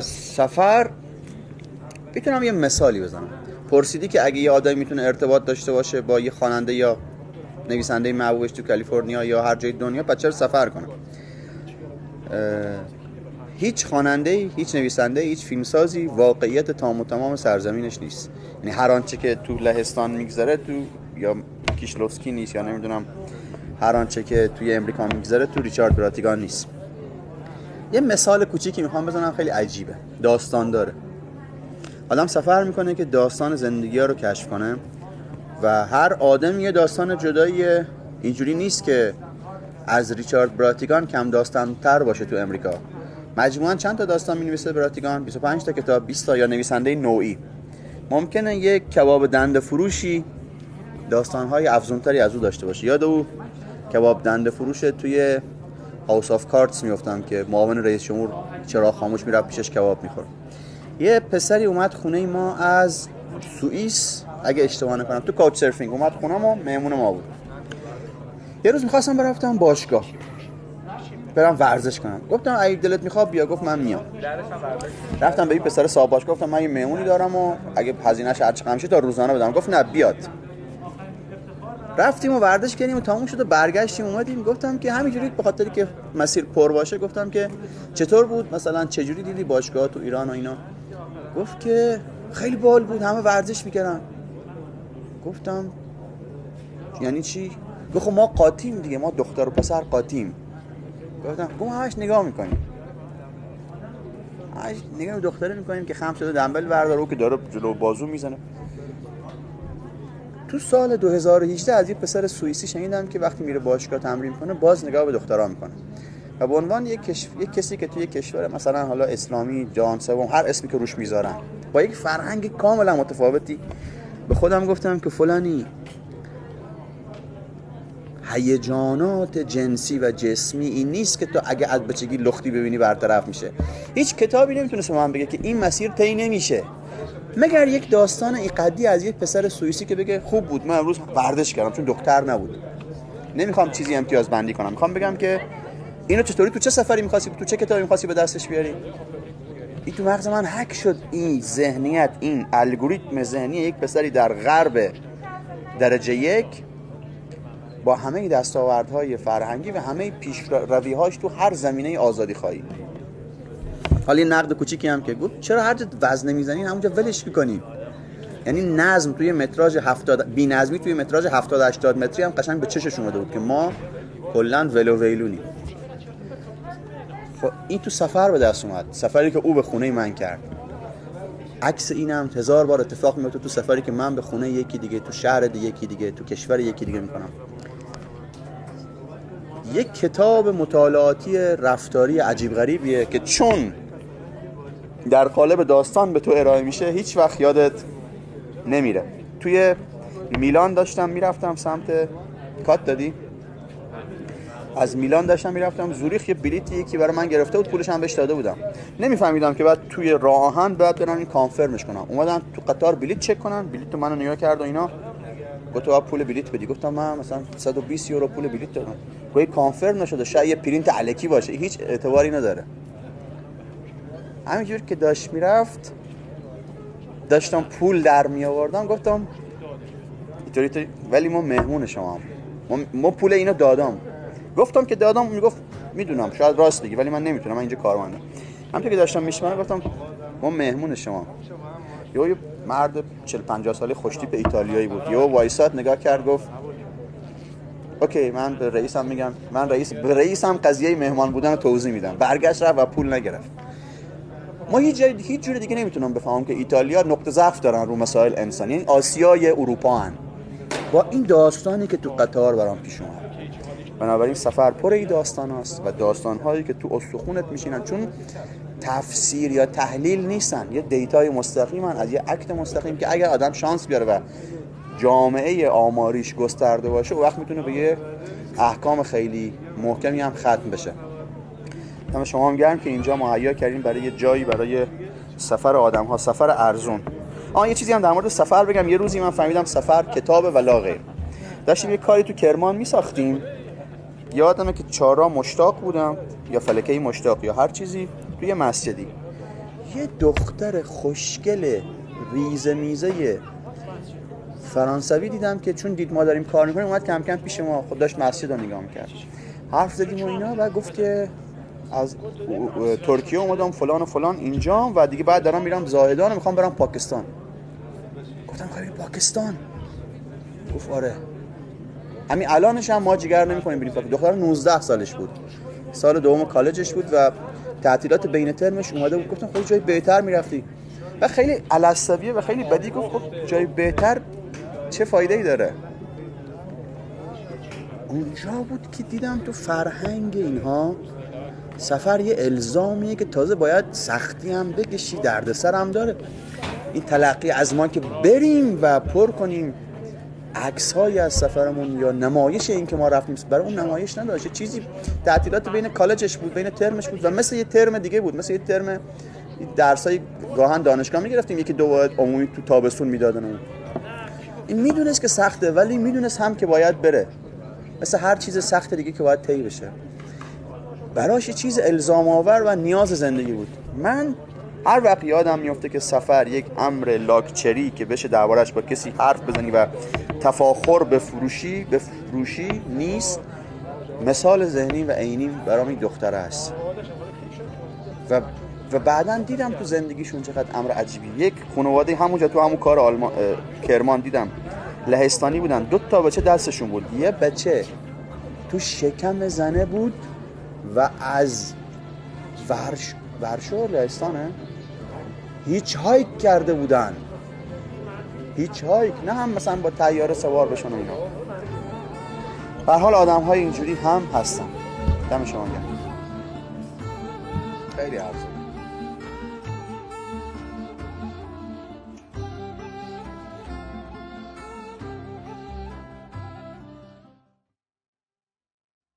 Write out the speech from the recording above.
سفر می‌تونم یه مثالی بزنم. پرسیدی که اگه یه آدمی می‌تونه ارتباط داشته باشه با یه خواننده یا نویسنده محبوبش تو کالیفرنیا یا هر جای دنیا پس چرا سفر کنه هیچ خواننده هیچ نویسنده هیچ فیلمسازی واقعیت تام و تمام سرزمینش نیست. یعنی هر آنچه که تو لهستان میگذره تو یا کیشلوفسکی نیست یا نمی‌دونم هر آنچه که توی امریکا میگذره تو ریچارد براتیگان نیست. یه مثال کوچیکی می‌خوام بزنم خیلی عجیبه. داستان داره. آدم سفر می‌کنه که داستان زندگی ها رو کشف کنه و هر آدم یه داستان جدایی اینجوری نیست که از ریچارد براتیگان کم داستان تر باشه تو امریکا. مجموعا چند تا داستان می نویسه براتیگان 25 تا کتاب 20 تا یا نویسنده نوعی. ممکنه یک کباب دنده فروشی داستانهای افزونتری از او داشته باشه. یاد او کباب دنده فروش توی House of Cards میفتم که معاون رئیس جمهور چراغ خاموش میره پیشش کباب می‌خوره یه پسری اومد خونه ما از سوئیس اگه اشتباه نکنم تو couch surfing اومد خونه ما مهمون ما بود. یه روز می‌خواستم برم باشگاه. برم ورزش کنم. گفتم اگه دلت می‌خواد بیا گفت من میام. رفتم به این پسر صاحب باشگاه گفتم من یه مهمونی دارم و اگه هزینه‌اش هر چقدر تا روزانه بدم. گفت نه بیاد. رفتیم و ورزش کردیم و تموم شد و برگشتیم اومدیم. گفتم که همینجوری به خاطری که مسیر پر باشه گفتم که چطور بود؟ مثلا چجوری دیدی باشگاه تو ایران و اینا؟ گفت که خیلی بال بود همه ورزش می‌کردن. گفتم یعنی چی؟ گفت خب ما قاطیم دیگه ما دختر و پسر قاطیم. گفتم گفت همش نگاه می‌کنیم. همش نگاه دختره می‌کنیم که خم شده دنبل برداره که داره جلو بازو می‌زنه. تو سال 2018 از یه پسر سوئیسی شنیدم که وقتی میره باشگاه تمرین کنه باز نگاه به دخترها می‌کنه. و به عنوان یک, کش... یک کسی که توی کشور مثلا حالا اسلامی جهان سوم هر اسمی که روش می‌ذارن با یک فرهنگ کاملا متفاوتی به خودم گفتم که فلانی هیجانات جنسی و جسمی این نیست که تو اگه از بچگی لختی ببینی برطرف میشه. هیچ کتابی نمی‌تونست من بگه که این مسیر طی نمیشه. مگر یک داستان ایقدی از یک پسر سوئیسی که بگه خوب بود من امروز ورزش کردم چون دختر نبود. نمی‌خوام چیزی امتیاز بندی کنم. می‌خوام بگم که اینو چطوری تو چه سفری می‌خواستی؟ تو چه کتابی می‌خواستی به دستش بیاری؟ این تو مغز من حک شد. این ذهنیت این الگوریتم ذهنی یک پسری در غرب درجه یک با همه دستاوردهای فرهنگی و همه پیشرویهاش تو هر زمینه آزادی خواهی. حالا نقد کوچیکی هم که گفت چرا هر وزن نمی‌زنین همونجا ولش می‌کنیم یعنی نظم توی متراژ 70 بی نظمی توی متراژ 70 80 متری هم قشنگ به چشش اومده بود که ما کلا ولو ویلونی خب این تو سفر به دست اومد. سفری که او به خونه من کرد. عکس اینم هزار بار اتفاق میفته تو سفری که من به خونه یکی دیگه تو شهر دیگه یکی دیگه تو کشور یکی دیگه می‌کنم. یک کتاب مطالعاتی رفتاری عجیب غریبیه که چون در قالب داستان به تو ارائه میشه هیچ وقت یادت نمیره. توی میلان داشتم می‌رفتم سمت کات دادی؟ از میلان داشتم می‌رفتم زوریخ یه بلیتی یکی برای من گرفته بود پولش هم بهش داده بودم. نمیفهمیدم که بعد توی راه آهن بعد برم این کانفرمش کنم. اومدم تو قطار بلیت چک کنم بلیت منو نگاه کرد و اینا. گفت تو پول بلیت بدی. گفتم من مثلا 120 یورو پول بلیت دادم. گفت کانفرم نشده شاید یه پرینت الکی باشه. هیچ اعتباری نداره. همینجور که داشت می‌رفت داشتم پول در می آوردم گفتم اینطوری ولی ما مهمون شما هم. ما پول اینو دادم. گفتم که دادم می‌گفت می‌دونم شاید راست بگی ولی من نمی‌تونم من اینجا کارمندم. همونطور که داشتم میشمنم گفتم ما مهمون شما یه مرد 40 50 ساله خوشتیپ ایتالیایی بود. یه وایساد نگاه کرد گفت okay من به رئیسم میگم من رئیس به رئیسم قضیه مهمان بودن رو توضیح میدم. برگشت رفت و پول نگرفت. ما هیچ جای هیچ جور دیگه نمی‌تونم بفهمم که ایتالیا نقطه ضعف دارن رو مسائل انسانی. یعنی آسیای اروپا هن. با این داستانی که تو قطار برام پیش اومد. بنابراین سفر پر ای داستان است و داستان هایی که تو استخونت میشینن. چون تفسیر یا تحلیل نیستن. یه دیتای مستقیم از یه اکت مستقیم که اگر آدم شانس بیاره و جامعه آماریش گسترده باشه و وقت می‌تونه به یه احکام خیلی محکمی هم ختم بشه. دم شما هم گرم که اینجا مهیا کردیم برای یه جایی برای سفر آدم ها سفر ارزون. آن یه چیزی هم در مورد سفر بگم. یه روزی من فهمیدم سفر کتاب و لا غیر داشتیم یه کاری تو کرمان می ساختیم یادمه که چارا مشتاق بودم یا فلکه مشتاق یا هر چیزی توی مسجدی. یه دختر خوشگل ریزه میزه فرانسوی دیدم که چون دید ما داریم کار می‌کنیم اومد کم کم پیش ما. خود داشت مسجد رو نگاه می‌کرد. حرف زدیم و اینا و گفت که از ترکیه اومدم فلان و فلان اینجا و دیگه بعد دارم میرم زاهدان و می‌خوام برم پاکستان. گفتم خیلی پاکستان. گفت آره. همین الانش هم ما جگر نمی‌کنیم بریم پاکستان. دختر 19 سالش بود. سال دوم کالجش بود و تعطیلات بین ترمش اومده بود. گفتم خود خب جای بهتر می‌رفتی. و خیلی علصبیه و خیلی بدی گفت خب جای بهتر چه فایده ای داره؟ اونجا بود که دیدم تو فرهنگ اینها سفر یه الزامیه که تازه باید سختی هم بکشی دردسر هم داره. این تلقی از ما که بریم و پر کنیم عکس های از سفرمون یا نمایش این که ما رفتیم. برای اون نمایش نداشت چیزی تعطیلات بین کالجش بود بین ترمش بود و مثل یه ترم دیگه بود. مثل یه ترم درسای گاهن دانشگاه می‌گرفتیم یکی دو باید عمومی تو تابستون می‌دادن این می‌دونست که سخته ولی می‌دونست هم که باید بره. مثل هر چیز سخت دیگه که باید طی بشه. براش چیز الزام آور و نیاز زندگی بود. من هر وقت یادم میفته که سفر یک امر لاکچری که بشه دربارش با کسی حرف بزنی و تفاخر به فروشی به فروشی نیست مثال ذهنی و عینی برام این دختره است. و و بعدا دیدم تو زندگیشون چقدر امر عجیبی. یک خانواده همونجا تو همون کار آلمان کرمان دیدم. لهستانی بودن. دو تا بچه دستشون بود. یه بچه تو شکم زنه بود. و از ورش ورشو لهستانه هیچ هایک کرده بودن. هیچ هایک نه هم مثلا با تیاره سوار بشن اینا. به حال آدم های اینجوری هم هستن. دم شما گرم. خیلی عرض.